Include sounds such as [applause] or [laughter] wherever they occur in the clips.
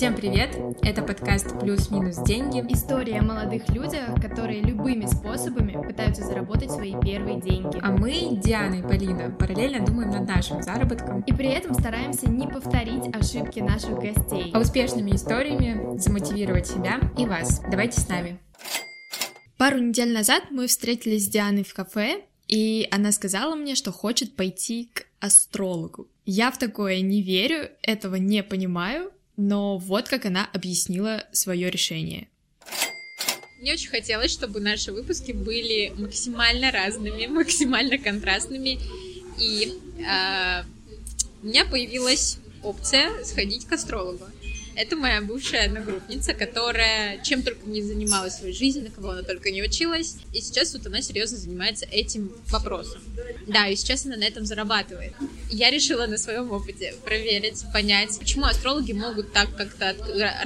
Всем привет! Это подкаст «Плюс-минус деньги». История о молодых людях, которые любыми способами пытаются заработать свои первые деньги. А мы, Диана и Полина, параллельно думаем над нашим заработком. И при этом стараемся не повторить ошибки наших гостей. А успешными историями замотивировать себя и вас. Давайте с нами. Пару недель назад мы встретились с Дианой в кафе, и она сказала мне, что хочет пойти к астрологу. Я в такое не верю, этого не понимаю, но вот как она объяснила свое решение. Мне очень хотелось, чтобы наши выпуски были максимально разными, [laughs] максимально контрастными. И э, у меня появилась опция сходить к астрологу. Это моя бывшая одногруппница, которая чем только не занималась в своей жизни, на кого она только не училась. И сейчас вот она серьезно занимается этим вопросом. Да, и сейчас она на этом зарабатывает. Я решила на своем опыте проверить, понять, почему астрологи могут так как-то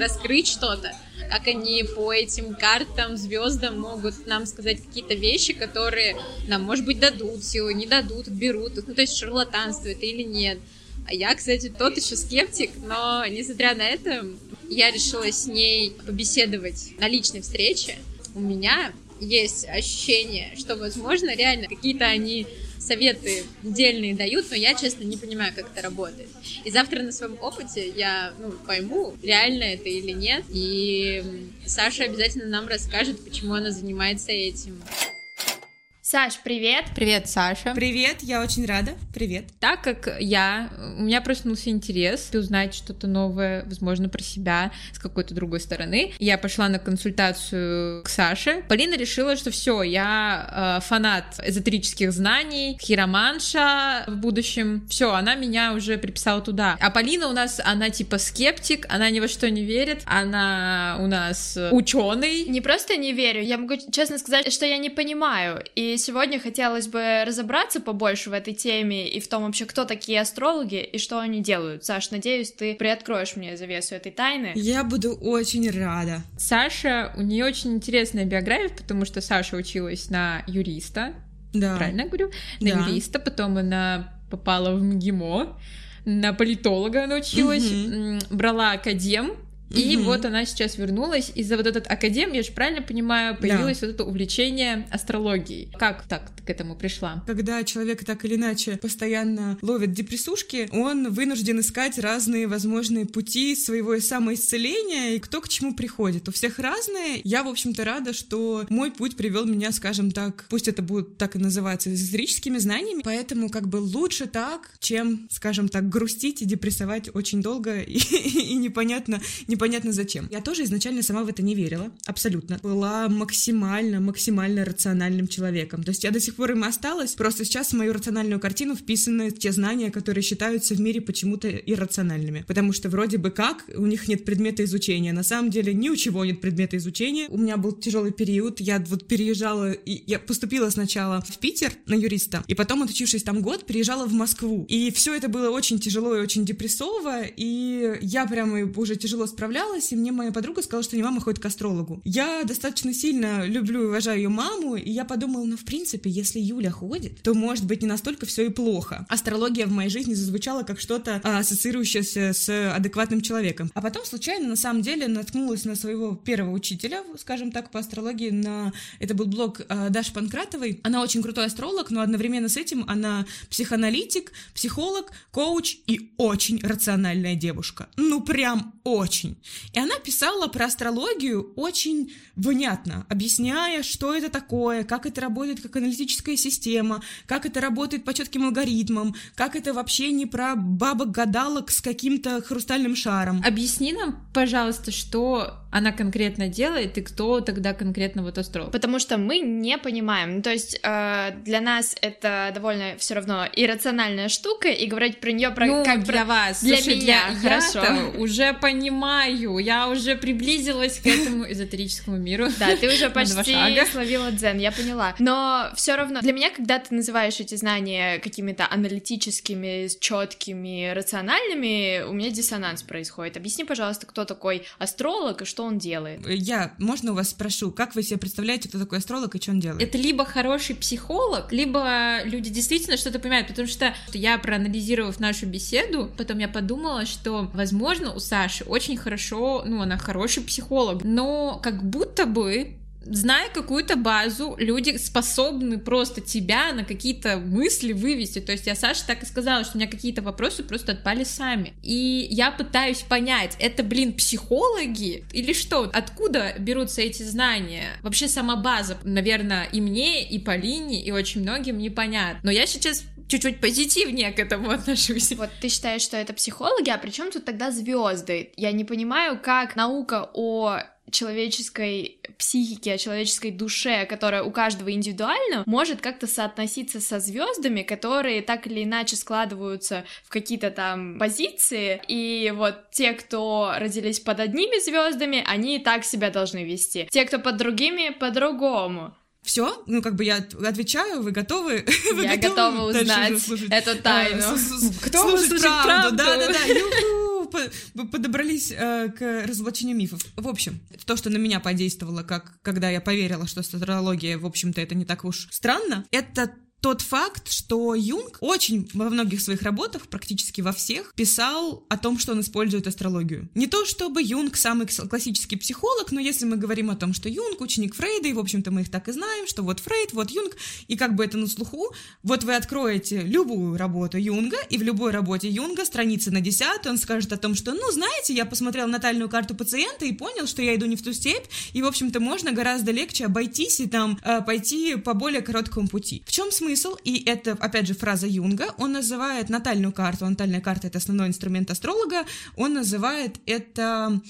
раскрыть что-то, как они по этим картам, звездам могут нам сказать какие-то вещи, которые нам, может быть, дадут силу, не дадут, берут. Ну, то есть шарлатанство это или нет. Я, кстати, тот еще скептик, но несмотря на это, я решила с ней побеседовать на личной встрече. У меня есть ощущение, что, возможно, реально какие-то они советы дельные дают, но я, честно, не понимаю, как это работает. И завтра на своем опыте я ну, пойму, реально это или нет. И Саша обязательно нам расскажет, почему она занимается этим. Саш, привет! Привет, Саша! Привет, я очень рада. Привет. Так как я, у меня проснулся интерес узнать что-то новое, возможно, про себя с какой-то другой стороны, я пошла на консультацию к Саше. Полина решила, что все, я э, фанат эзотерических знаний, хироманша в будущем. Все, она меня уже приписала туда. А Полина у нас, она типа скептик, она ни во что не верит, она у нас ученый. Не просто не верю, я могу честно сказать, что я не понимаю. И сегодня хотелось бы разобраться побольше в этой теме и в том вообще, кто такие астрологи и что они делают. Саш, надеюсь, ты приоткроешь мне завесу этой тайны. Я буду очень рада. Саша, у нее очень интересная биография, потому что Саша училась на юриста. Да. Правильно я говорю? На да. юриста, потом она попала в МГИМО, на политолога она училась, угу. брала академ, и угу. вот она сейчас вернулась, и за вот этот академ, я же правильно понимаю, появилось да. вот это увлечение астрологией. Как так к этому пришла? Когда человек так или иначе постоянно ловит депрессушки, он вынужден искать разные возможные пути своего самоисцеления и кто к чему приходит. У всех разные. Я, в общем-то, рада, что мой путь привел меня, скажем так, пусть это будет так и называться, эзотерическими знаниями, поэтому как бы лучше так, чем, скажем так, грустить и депрессовать очень долго и, [laughs] и непонятно, непонятно зачем. Я тоже изначально сама в это не верила, абсолютно. Была максимально, максимально рациональным человеком. То есть я до сих пор им осталась, просто сейчас в мою рациональную картину вписаны те знания, которые считаются в мире почему-то иррациональными. Потому что вроде бы как у них нет предмета изучения. На самом деле ни у чего нет предмета изучения. У меня был тяжелый период, я вот переезжала, и я поступила сначала в Питер на юриста, и потом, отучившись там год, переезжала в Москву. И все это было очень тяжело и очень депрессово, и я прямо уже тяжело справлялась справлялась, и мне моя подруга сказала, что не мама ходит к астрологу. Я достаточно сильно люблю и уважаю ее маму, и я подумала, ну, в принципе, если Юля ходит, то, может быть, не настолько все и плохо. Астрология в моей жизни зазвучала как что-то а, ассоциирующееся с адекватным человеком. А потом случайно, на самом деле, наткнулась на своего первого учителя, скажем так, по астрологии, на... Это был блог а, Даши Панкратовой. Она очень крутой астролог, но одновременно с этим она психоаналитик, психолог, коуч и очень рациональная девушка. Ну, прям очень. И она писала про астрологию очень внятно, объясняя, что это такое, как это работает как аналитическая система, как это работает по четким алгоритмам, как это вообще не про бабок-гадалок с каким-то хрустальным шаром. Объясни нам, пожалуйста, что она конкретно делает и кто тогда конкретно вот астролог? Потому что мы не понимаем. Ну, то есть э, для нас это довольно все равно иррациональная штука, и говорить про нее про ну, как для про... вас. Для Слушай, меня, для хорошо. уже понимаю, я уже приблизилась к этому эзотерическому миру. Да, ты уже [laughs] почти словила дзен, я поняла. Но все равно для меня, когда ты называешь эти знания какими-то аналитическими, четкими, рациональными, у меня диссонанс происходит. Объясни, пожалуйста, кто такой астролог и что что он делает. Я, можно у вас спрошу, как вы себе представляете, кто такой астролог и что он делает? Это либо хороший психолог, либо люди действительно что-то понимают, потому что я, проанализировав нашу беседу, потом я подумала, что, возможно, у Саши очень хорошо, ну, она хороший психолог, но как будто бы зная какую-то базу, люди способны просто тебя на какие-то мысли вывести. То есть я Саше так и сказала, что у меня какие-то вопросы просто отпали сами. И я пытаюсь понять, это, блин, психологи или что? Откуда берутся эти знания? Вообще сама база, наверное, и мне, и Полине, и очень многим непонятно. Но я сейчас чуть-чуть позитивнее к этому [laughs] отношусь. Вот ты считаешь, что это психологи, а при чем тут тогда звезды? Я не понимаю, как наука о человеческой психике, о человеческой душе, которая у каждого индивидуально, может как-то соотноситься со звездами, которые так или иначе складываются в какие-то там позиции. И вот те, кто родились под одними звездами, они так себя должны вести. Те, кто под другими, по-другому. Все, ну как бы я отвечаю, вы готовы? [laughs] Вы я готова узнать эту тайну. Кто слушать правду? Да, да, да. [laughs] Подобрались э, к разоблачению мифов. В общем, то, что на меня подействовало, как когда я поверила, что астрология, в общем-то, это не так уж странно, это тот факт, что Юнг очень во многих своих работах, практически во всех, писал о том, что он использует астрологию. Не то чтобы Юнг самый классический психолог, но если мы говорим о том, что Юнг ученик Фрейда, и, в общем-то, мы их так и знаем, что вот Фрейд, вот Юнг, и как бы это на слуху, вот вы откроете любую работу Юнга, и в любой работе Юнга, страница на 10, он скажет о том, что, ну, знаете, я посмотрел натальную карту пациента и понял, что я иду не в ту степь, и, в общем-то, можно гораздо легче обойтись и там э, пойти по более короткому пути. В чем смысл? Смысл, и это, опять же, фраза Юнга, он называет натальную карту, натальная карта — это основной инструмент астролога, он называет это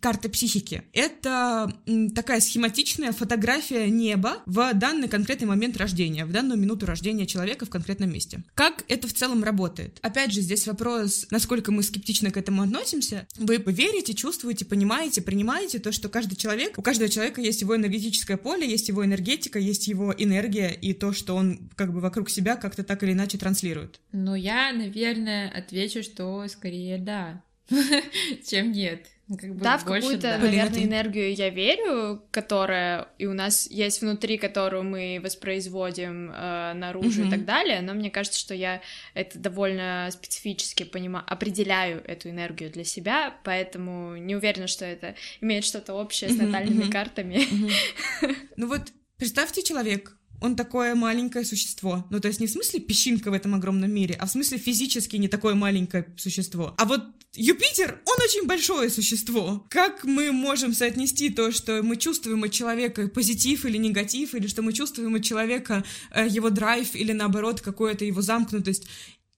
карта психики. Это такая схематичная фотография неба в данный конкретный момент рождения, в данную минуту рождения человека в конкретном месте. Как это в целом работает? Опять же, здесь вопрос, насколько мы скептично к этому относимся. Вы верите, чувствуете, понимаете, принимаете то, что каждый человек, у каждого человека есть его энергетическое поле, есть его энергетика, есть его энергия и то, что он как бы вокруг себя как-то так или иначе транслирует. Ну, я, наверное, отвечу, что скорее да, [laughs] чем нет. Как бы да, в какую-то, да. наверное, энергию я верю, которая и у нас есть внутри, которую мы воспроизводим э, наружу mm-hmm. и так далее, но мне кажется, что я это довольно специфически понимаю, определяю эту энергию для себя, поэтому не уверена, что это имеет что-то общее с натальными mm-hmm. картами. Mm-hmm. [laughs] Ну вот представьте человек, он такое маленькое существо. Ну, то есть не в смысле песчинка в этом огромном мире, а в смысле физически не такое маленькое существо. А вот Юпитер, он очень большое существо. Как мы можем соотнести то, что мы чувствуем от человека позитив или негатив, или что мы чувствуем от человека э, его драйв, или наоборот, какую-то его замкнутость,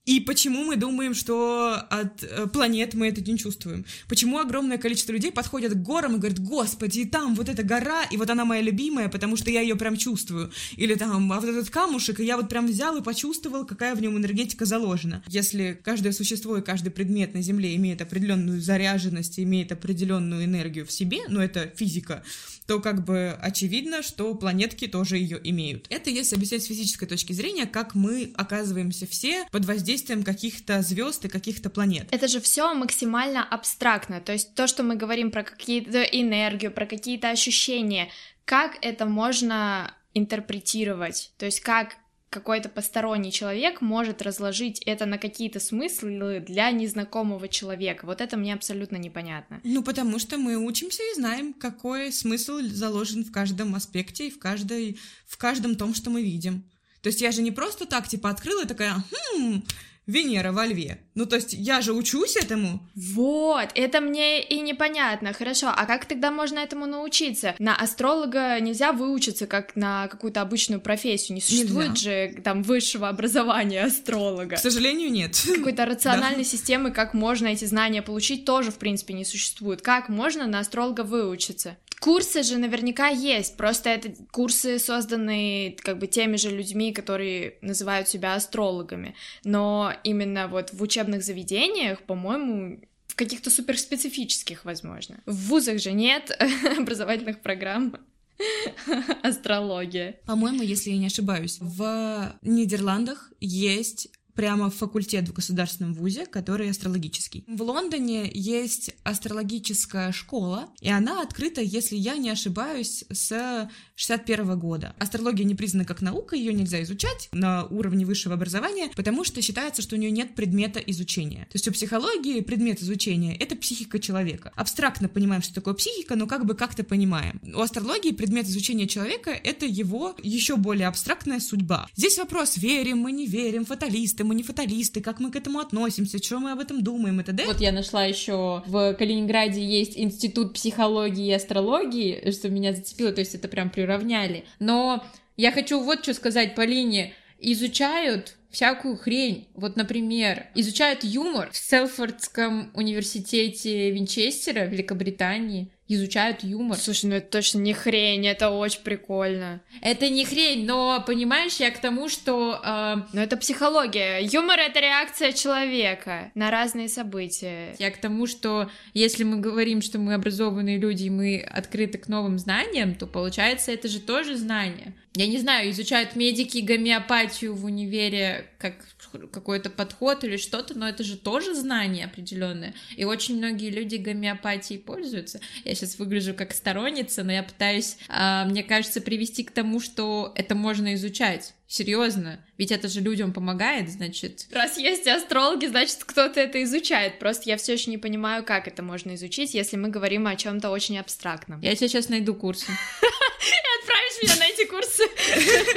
и почему мы думаем, что от э, планет мы это не чувствуем? Почему огромное количество людей подходят к горам и говорят, господи, и там вот эта гора, и вот она моя любимая, потому что я ее прям чувствую. Или там, а вот этот камушек, и я вот прям взял и почувствовал, какая в нем энергетика заложена. Если каждое существо и каждый предмет на Земле имеет определенную заряженность, имеет определенную энергию в себе, ну это физика, то как бы очевидно, что планетки тоже ее имеют. Это если объяснять с физической точки зрения, как мы оказываемся все под воздействием каких-то звезд и каких-то планет. Это же все максимально абстрактно, то есть то, что мы говорим про какие-то энергию, про какие-то ощущения, как это можно интерпретировать, то есть как какой-то посторонний человек может разложить это на какие-то смыслы для незнакомого человека. Вот это мне абсолютно непонятно. Ну, потому что мы учимся и знаем, какой смысл заложен в каждом аспекте и в, каждой, в каждом том, что мы видим. То есть я же не просто так, типа, открыла и такая, хм, Венера во льве. Ну, то есть я же учусь этому. Вот, это мне и непонятно. Хорошо, а как тогда можно этому научиться? На астролога нельзя выучиться как на какую-то обычную профессию. Не существует нельзя. же там высшего образования астролога. К сожалению, нет. [laughs] Какой-то рациональной системы, как можно эти знания получить, тоже, в принципе, не существует. Как можно на астролога выучиться? Курсы же наверняка есть, просто это курсы созданы как бы теми же людьми, которые называют себя астрологами, но именно вот в учебных заведениях, по-моему, в каких-то суперспецифических, возможно. В вузах же нет [laughs] образовательных программ. [laughs] Астрология. По-моему, если я не ошибаюсь, в Нидерландах есть прямо факультет в государственном вузе, который астрологический. В Лондоне есть астрологическая школа, и она открыта, если я не ошибаюсь, с 61 года. Астрология не признана как наука, ее нельзя изучать на уровне высшего образования, потому что считается, что у нее нет предмета изучения. То есть у психологии предмет изучения — это психика человека. Абстрактно понимаем, что такое психика, но как бы как-то понимаем. У астрологии предмет изучения человека — это его еще более абстрактная судьба. Здесь вопрос, верим мы, не верим, фаталисты мы, не фаталисты, как мы к этому относимся, что мы об этом думаем и т.д. Вот я нашла еще в Калининграде есть институт психологии и астрологии, что меня зацепило, то есть это прям приравняли. Но я хочу вот что сказать Полине. Изучают всякую хрень. Вот, например, изучают юмор в Селфордском университете Винчестера, Великобритании изучают юмор. Слушай, ну это точно не хрень, это очень прикольно. Это не хрень, но понимаешь, я к тому, что... Э... Но это психология. Юмор — это реакция человека на разные события. Я к тому, что если мы говорим, что мы образованные люди, и мы открыты к новым знаниям, то получается, это же тоже знание. Я не знаю, изучают медики гомеопатию в универе как какой-то подход или что-то, но это же тоже знание определенное. И очень многие люди гомеопатией пользуются. Я сейчас выгляжу как сторонница, но я пытаюсь, а, мне кажется, привести к тому, что это можно изучать. Серьезно, ведь это же людям помогает, значит. Раз есть астрологи, значит, кто-то это изучает. Просто я все еще не понимаю, как это можно изучить, если мы говорим о чем-то очень абстрактном. Я тебе сейчас найду курсы. [laughs] Меня на эти курсы.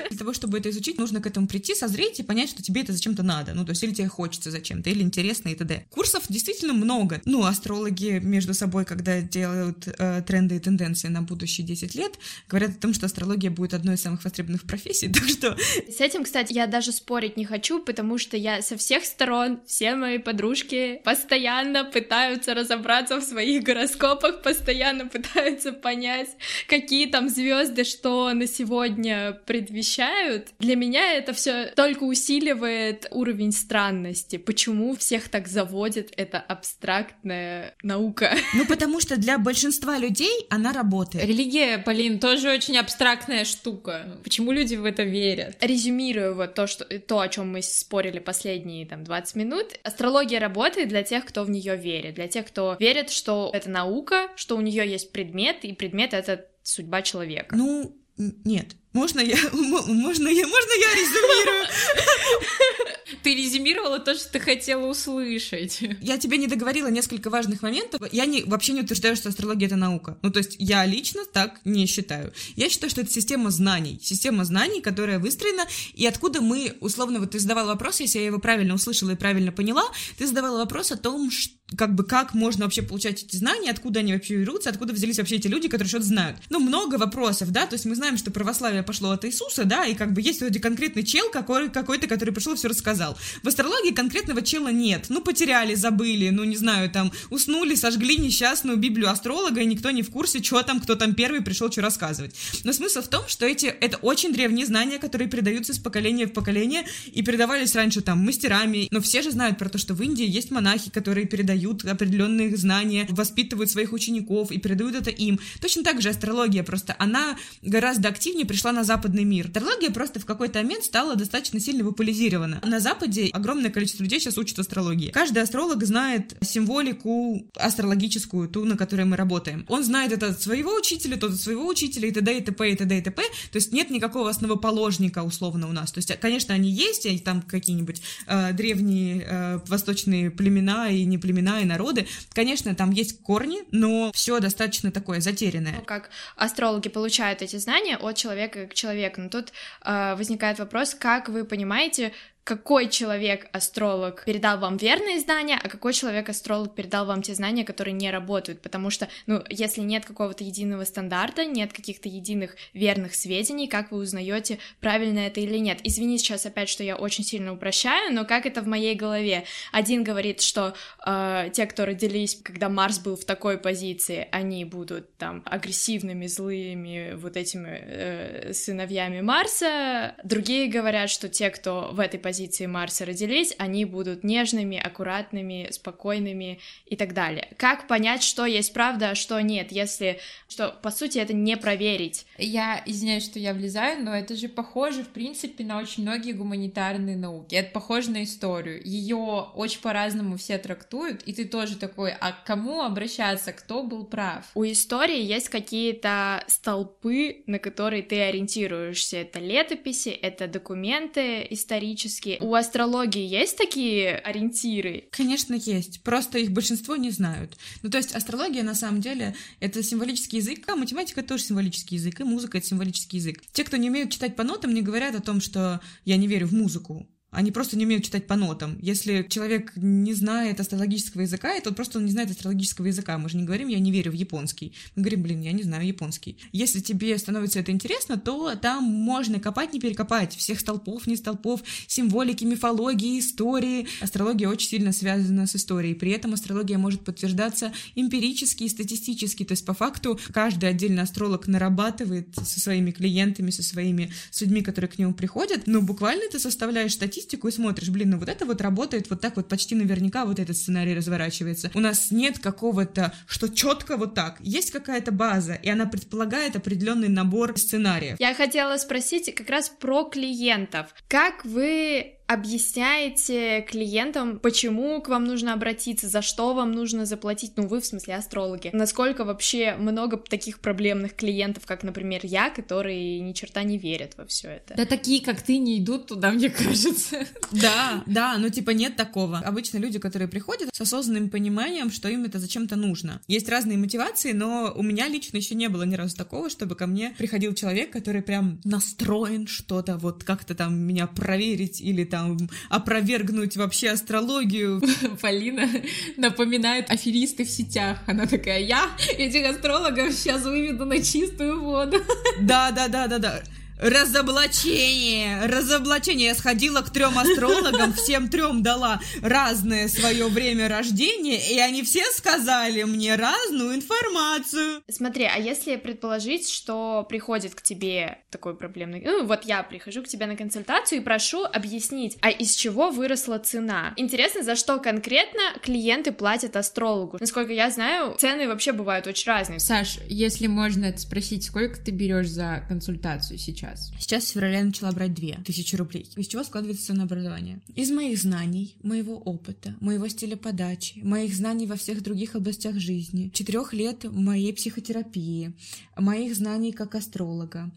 [laughs] Для того, чтобы это изучить, нужно к этому прийти, созреть и понять, что тебе это зачем-то надо. Ну, то есть, или тебе хочется зачем-то, или интересно и т.д. Курсов действительно много. Ну, астрологи между собой, когда делают э, тренды и тенденции на будущие 10 лет, говорят о том, что астрология будет одной из самых востребованных профессий. [laughs] Так что с этим, кстати, я даже спорить не хочу, потому что я со всех сторон, все мои подружки постоянно пытаются разобраться в своих гороскопах, постоянно пытаются понять, какие там звезды что на сегодня предвещают. Для меня это все только усиливает уровень странности. Почему всех так заводит эта абстрактная наука? Ну, потому что для большинства людей она работает. Религия, Полин, тоже очень абстрактная штука. Почему люди в это верят? резюмирую вот то, что, то, о чем мы спорили последние там 20 минут. Астрология работает для тех, кто в нее верит, для тех, кто верит, что это наука, что у нее есть предмет, и предмет — это судьба человека. Ну, нет. Можно я, [laughs] можно я, можно я резюмирую? [laughs] Ты резюмировала то, что ты хотела услышать. [laughs] Я тебе не договорила несколько важных моментов. Я не, вообще не утверждаю, что астрология — это наука. Ну, то есть я лично так не считаю. Я считаю, что это система знаний. Система знаний, которая выстроена, и откуда мы, условно, вот ты задавала вопрос, если я его правильно услышала и правильно поняла, ты задавала вопрос о том, что как бы как можно вообще получать эти знания, откуда они вообще берутся, откуда взялись вообще эти люди, которые что-то знают. Ну, много вопросов, да, то есть мы знаем, что православие пошло от Иисуса, да, и как бы есть вроде конкретный чел какой- какой-то, который пришел и все рассказал. В астрологии конкретного чела нет. Ну, потеряли, забыли, ну, не знаю, там, уснули, сожгли несчастную Библию астролога, и никто не в курсе, что там, кто там первый пришел, что рассказывать. Но смысл в том, что эти, это очень древние знания, которые передаются из поколения в поколение и передавались раньше там мастерами, но все же знают про то, что в Индии есть монахи, которые передают определенные знания, воспитывают своих учеников и передают это им. Точно так же астрология просто, она гораздо активнее пришла на западный мир. Астрология просто в какой-то момент стала достаточно сильно популяризирована. На Западе огромное количество людей сейчас учат астрологии. Каждый астролог знает символику астрологическую, ту, на которой мы работаем. Он знает это от своего учителя, тот от своего учителя и т.д. и т.п. и т.д. и т.п. То есть нет никакого основоположника условно у нас. То есть, конечно, они есть, и там какие-нибудь э, древние э, восточные племена и не племена, и народы. Конечно, там есть корни, но все достаточно такое затерянное. Ну, как астрологи получают эти знания от человека к человеку. Но тут э, возникает вопрос, как вы понимаете, какой человек-астролог передал вам верные знания, а какой человек-астролог передал вам те знания, которые не работают, потому что, ну, если нет какого-то единого стандарта, нет каких-то единых верных сведений, как вы узнаете, правильно это или нет. Извини сейчас опять, что я очень сильно упрощаю, но как это в моей голове? Один говорит, что э, те, кто родились, когда Марс был в такой позиции, они будут там агрессивными, злыми, вот этими э, сыновьями Марса. Другие говорят, что те, кто в этой позиции позиции Марса родились, они будут нежными, аккуратными, спокойными и так далее. Как понять, что есть правда, а что нет, если, что, по сути, это не проверить? Я извиняюсь, что я влезаю, но это же похоже, в принципе, на очень многие гуманитарные науки. Это похоже на историю. Ее очень по-разному все трактуют, и ты тоже такой, а к кому обращаться, кто был прав? У истории есть какие-то столпы, на которые ты ориентируешься. Это летописи, это документы исторические. У астрологии есть такие ориентиры? Конечно, есть. Просто их большинство не знают. Ну, то есть астрология, на самом деле, это символический язык, а математика тоже символический язык, и музыка — это символический язык. Те, кто не умеют читать по нотам, не говорят о том, что я не верю в музыку. Они просто не умеют читать по нотам. Если человек не знает астрологического языка, то просто он не знает астрологического языка. Мы же не говорим «я не верю в японский». Мы говорим «блин, я не знаю японский». Если тебе становится это интересно, то там можно копать, не перекопать. Всех столпов, не столпов, символики, мифологии, истории. Астрология очень сильно связана с историей. При этом астрология может подтверждаться эмпирически и статистически. То есть по факту каждый отдельный астролог нарабатывает со своими клиентами, со своими с людьми, которые к нему приходят. Но буквально ты составляешь статистику статистику и смотришь, блин, ну вот это вот работает, вот так вот почти наверняка вот этот сценарий разворачивается. У нас нет какого-то, что четко вот так. Есть какая-то база, и она предполагает определенный набор сценариев. Я хотела спросить как раз про клиентов. Как вы объясняете клиентам, почему к вам нужно обратиться, за что вам нужно заплатить, ну вы в смысле астрологи, насколько вообще много таких проблемных клиентов, как, например, я, которые ни черта не верят во все это. Да такие, как ты, не идут туда, мне кажется. [laughs] Да, да, ну типа нет такого. Обычно люди, которые приходят с осознанным пониманием, что им это зачем-то нужно. Есть разные мотивации, но у меня лично еще не было ни разу такого, чтобы ко мне приходил человек, который прям настроен что-то вот как-то там меня проверить или там там опровергнуть вообще астрологию. [laughs] Полина напоминает аферисты в сетях. Она такая, я этих астрологов сейчас выведу на чистую воду. Да, да, да, да, да. Разоблачение, разоблачение. Я сходила к трем астрологам, всем трем дала разное свое время рождения, и они все сказали мне разную информацию. Смотри, а если предположить, что приходит к тебе такой проблемный... Ну, вот я прихожу к тебе на консультацию и прошу объяснить, а из чего выросла цена? Интересно, за что конкретно клиенты платят астрологу? Насколько я знаю, цены вообще бывают очень разные. Саш, если можно это спросить, сколько ты берешь за консультацию сейчас? Сейчас? Сейчас в феврале я начала брать две тысячи рублей. Из чего складывается цена образования? Из моих знаний, моего опыта, моего стиля подачи, моих знаний во всех других областях жизни, четырех лет моей психотерапии, моих знаний как астролога,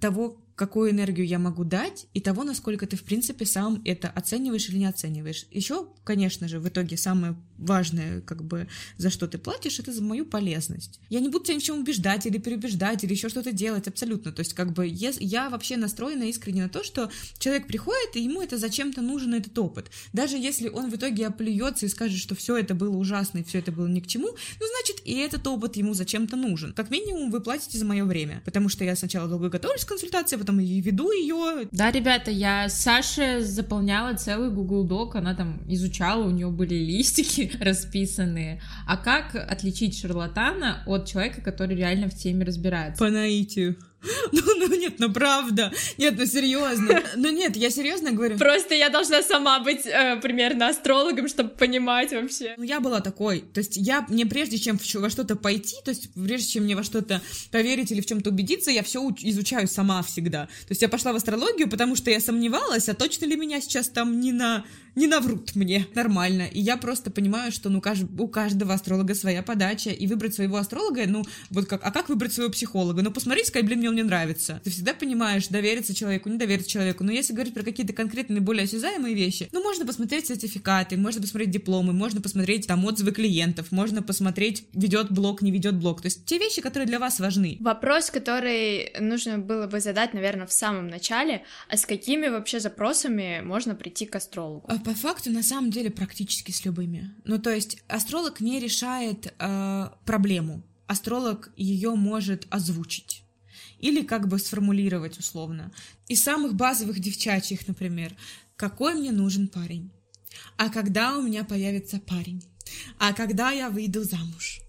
того, какую энергию я могу дать, и того, насколько ты, в принципе, сам это оцениваешь или не оцениваешь. Еще, конечно же, в итоге самое важное, как бы, за что ты платишь, это за мою полезность. Я не буду тебя чем убеждать или переубеждать, или еще что-то делать, абсолютно. То есть, как бы, я, я вообще настроена искренне на то, что человек приходит, и ему это зачем-то нужен этот опыт. Даже если он в итоге оплюется и скажет, что все это было ужасно и все это было ни к чему, ну, значит, и этот опыт ему зачем-то нужен. Как минимум, вы платите за мое время, потому что я сначала долго готовлюсь к консультации, потом потом и веду ее. Да, ребята, я Саше заполняла целый Google Doc, она там изучала, у нее были листики расписанные. А как отличить шарлатана от человека, который реально в теме разбирается? По наитию. [laughs] Ну, ну нет, ну правда. Нет, ну серьезно. Ну нет, я серьезно говорю. Просто я должна сама быть э, примерно астрологом, чтобы понимать вообще. Ну я была такой. То есть я, мне прежде чем во что-то пойти, то есть прежде чем мне во что-то поверить или в чем-то убедиться, я все изучаю сама всегда. То есть я пошла в астрологию, потому что я сомневалась, а точно ли меня сейчас там не на не наврут мне. Нормально. И я просто понимаю, что ну, у каждого астролога своя подача, и выбрать своего астролога, ну, вот как, а как выбрать своего психолога? Ну, посмотрите, сказать, блин, мне он не нравится. Ты всегда понимаешь, довериться человеку, не довериться человеку. Но если говорить про какие-то конкретные, более осязаемые вещи, ну, можно посмотреть сертификаты, можно посмотреть дипломы, можно посмотреть там отзывы клиентов, можно посмотреть, ведет блог, не ведет блог. То есть те вещи, которые для вас важны. Вопрос, который нужно было бы задать, наверное, в самом начале, а с какими вообще запросами можно прийти к астрологу? А по факту, на самом деле, практически с любыми. Ну, то есть астролог не решает э, проблему. Астролог ее может озвучить или как бы сформулировать условно. Из самых базовых девчачьих, например, какой мне нужен парень, а когда у меня появится парень, а когда я выйду замуж,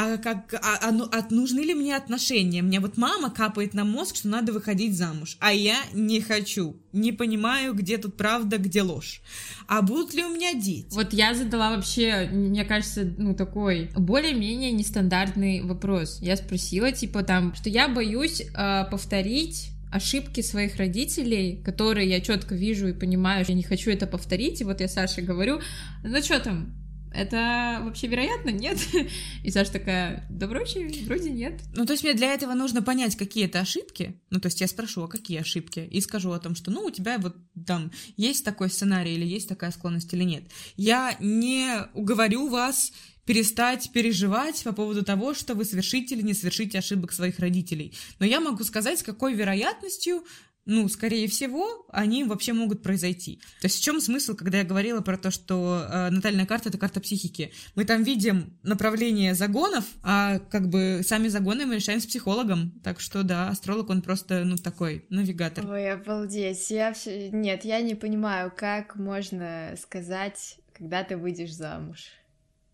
а, как, а, а, а нужны ли мне отношения? Мне вот мама капает на мозг, что надо выходить замуж, а я не хочу, не понимаю, где тут правда, где ложь. А будут ли у меня дети? Вот я задала вообще, мне кажется, ну такой более-менее нестандартный вопрос. Я спросила, типа там, что я боюсь э, повторить ошибки своих родителей, которые я четко вижу и понимаю, что я не хочу это повторить, и вот я Саше говорю, ну что там, это вообще вероятно? Нет? [laughs] И Саша такая, да вроде, вроде нет. Ну, то есть мне для этого нужно понять, какие это ошибки. Ну, то есть я спрошу, а какие ошибки? И скажу о том, что, ну, у тебя вот там есть такой сценарий или есть такая склонность или нет. Я не уговорю вас перестать переживать по поводу того, что вы совершите или не совершите ошибок своих родителей. Но я могу сказать, с какой вероятностью ну, скорее всего, они вообще могут произойти. То есть в чем смысл, когда я говорила про то, что э, натальная карта — это карта психики? Мы там видим направление загонов, а как бы сами загоны мы решаем с психологом. Так что да, астролог, он просто, ну, такой навигатор. Ой, обалдеть. Я все... Нет, я не понимаю, как можно сказать, когда ты выйдешь замуж.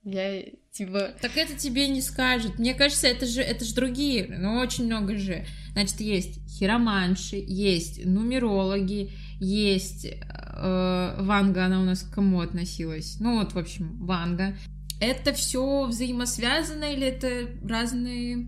Я типа... Так это тебе не скажут. Мне кажется, это же, это же другие, ну, очень много же. Значит, есть хироманши, есть нумерологи, есть э, Ванга, она у нас к кому относилась? Ну, вот, в общем, Ванга. Это все взаимосвязано или это разные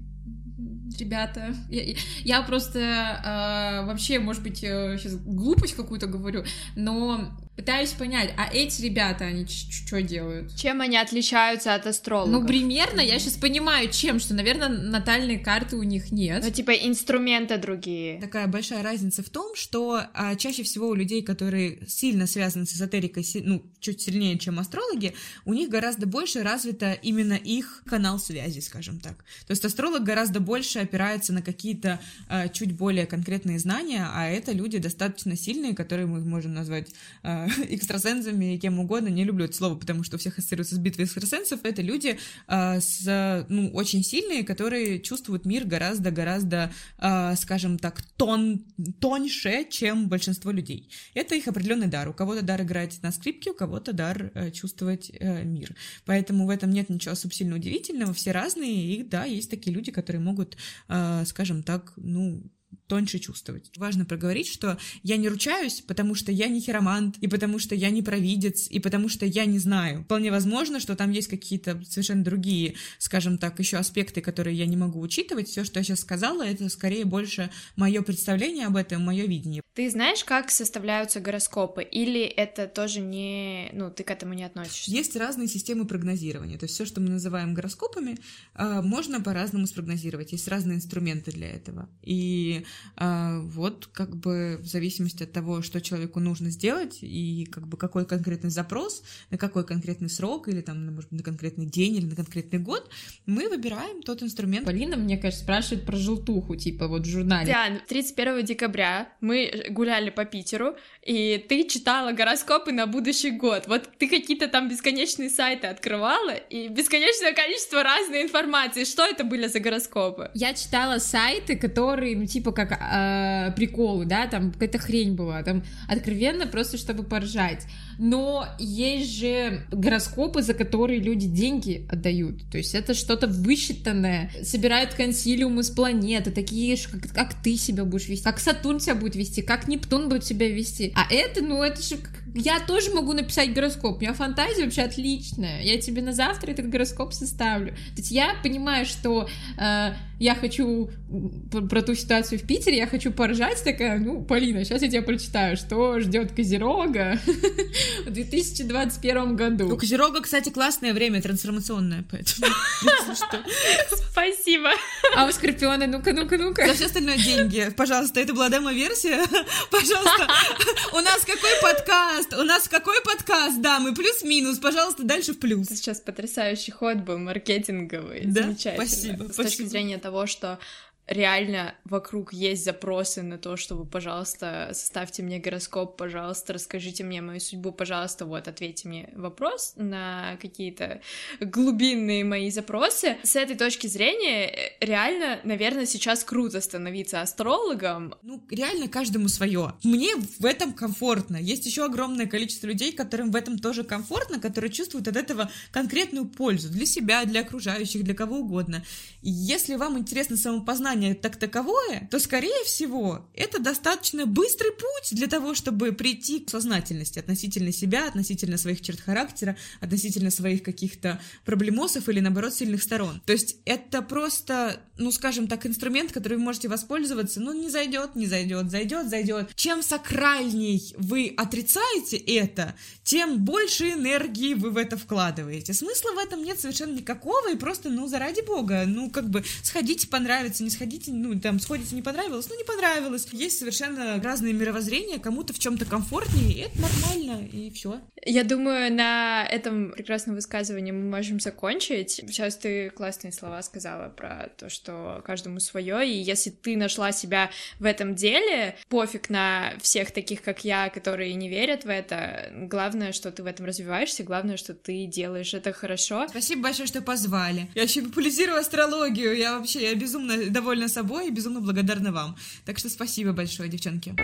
ребята. Я, я просто э, вообще, может быть, сейчас глупость какую-то говорю, но пытаюсь понять, а эти ребята, они что делают? Чем они отличаются от астрологов? Ну, примерно, я сейчас понимаю, чем, что, наверное, натальные карты у них нет. Ну, типа, инструменты другие. Такая большая разница в том, что а, чаще всего у людей, которые сильно связаны с эзотерикой, си, ну, чуть сильнее, чем астрологи, у них гораздо больше развито именно их канал связи, скажем так. То есть астролог гораздо больше опирается на какие-то а, чуть более конкретные знания, а это люди достаточно сильные, которые мы можем назвать а, [laughs] экстрасенсами, кем угодно, не люблю это слово, потому что у всех ассоциируется с битвой экстрасенсов, это люди э, с, ну, очень сильные, которые чувствуют мир гораздо-гораздо, э, скажем так, тон, тоньше, чем большинство людей. Это их определенный дар. У кого-то дар играть на скрипке, у кого-то дар э, чувствовать э, мир. Поэтому в этом нет ничего субсильно удивительного, все разные, и да, есть такие люди, которые могут, э, скажем так, ну, тоньше чувствовать. Важно проговорить, что я не ручаюсь, потому что я не хиромант, и потому что я не провидец, и потому что я не знаю. Вполне возможно, что там есть какие-то совершенно другие, скажем так, еще аспекты, которые я не могу учитывать. Все, что я сейчас сказала, это скорее больше мое представление об этом, мое видение. Ты знаешь, как составляются гороскопы? Или это тоже не... Ну, ты к этому не относишься? Есть разные системы прогнозирования. То есть все, что мы называем гороскопами, а, можно по-разному спрогнозировать. Есть разные инструменты для этого. И вот как бы в зависимости от того, что человеку нужно сделать и как бы какой конкретный запрос, на какой конкретный срок или там, может быть, на конкретный день или на конкретный год, мы выбираем тот инструмент. Полина, мне кажется, спрашивает про желтуху, типа вот в журнале. Диан, 31 декабря мы гуляли по Питеру, и ты читала гороскопы на будущий год. Вот ты какие-то там бесконечные сайты открывала, и бесконечное количество разной информации. Что это были за гороскопы? Я читала сайты, которые, ну, типа, как э, приколы, да, там какая-то хрень была, там откровенно просто чтобы поржать. Но есть же гороскопы, за которые люди деньги отдают. То есть это что-то высчитанное. Собирают консилиумы с планеты, такие же, как, как ты себя будешь вести, как Сатурн себя будет вести, как Нептун будет себя вести. А это, ну, это же я тоже могу написать гороскоп. У меня фантазия вообще отличная. Я тебе на завтра этот гороскоп составлю. То есть я понимаю, что э, я хочу про, ту ситуацию в Питере, я хочу поржать, такая, ну, Полина, сейчас я тебе прочитаю, что ждет Козерога [laughs] в 2021 году. У Козерога, кстати, классное время, трансформационное, поэтому... Спасибо. А у Скорпиона, ну-ка, ну-ка, ну-ка. За все остальное деньги. Пожалуйста, это была демо-версия. Пожалуйста, у нас какой подкаст? У нас какой подкаст? Да, мы плюс-минус. Пожалуйста, дальше в плюс. Сейчас потрясающий ход был, маркетинговый. Да? Замечательно. Спасибо. С точки зрения того, что реально вокруг есть запросы на то, чтобы, пожалуйста, составьте мне гороскоп, пожалуйста, расскажите мне мою судьбу, пожалуйста, вот, ответьте мне вопрос на какие-то глубинные мои запросы. С этой точки зрения, э, реально, наверное, сейчас круто становиться астрологом. Ну, реально каждому свое. Мне в этом комфортно. Есть еще огромное количество людей, которым в этом тоже комфортно, которые чувствуют от этого конкретную пользу для себя, для окружающих, для кого угодно. Если вам интересно самопознание сознание так таковое, то, скорее всего, это достаточно быстрый путь для того, чтобы прийти к сознательности относительно себя, относительно своих черт характера, относительно своих каких-то проблемосов или, наоборот, сильных сторон. То есть это просто, ну, скажем так, инструмент, который вы можете воспользоваться, ну, не зайдет, не зайдет, зайдет, зайдет. Чем сакральней вы отрицаете это, тем больше энергии вы в это вкладываете. Смысла в этом нет совершенно никакого, и просто, ну, заради бога, ну, как бы, сходите, понравится, не сходите, сходите, ну, там, сходите, не понравилось, ну, не понравилось. Есть совершенно разные мировоззрения, кому-то в чем-то комфортнее, и это нормально, и все. Я думаю, на этом прекрасном высказывании мы можем закончить. Сейчас ты классные слова сказала про то, что каждому свое, и если ты нашла себя в этом деле, пофиг на всех таких, как я, которые не верят в это. Главное, что ты в этом развиваешься, главное, что ты делаешь это хорошо. Спасибо большое, что позвали. Я еще популяризирую астрологию, я вообще, я безумно довольна собой и безумно благодарна вам. Так что спасибо большое, девчонки.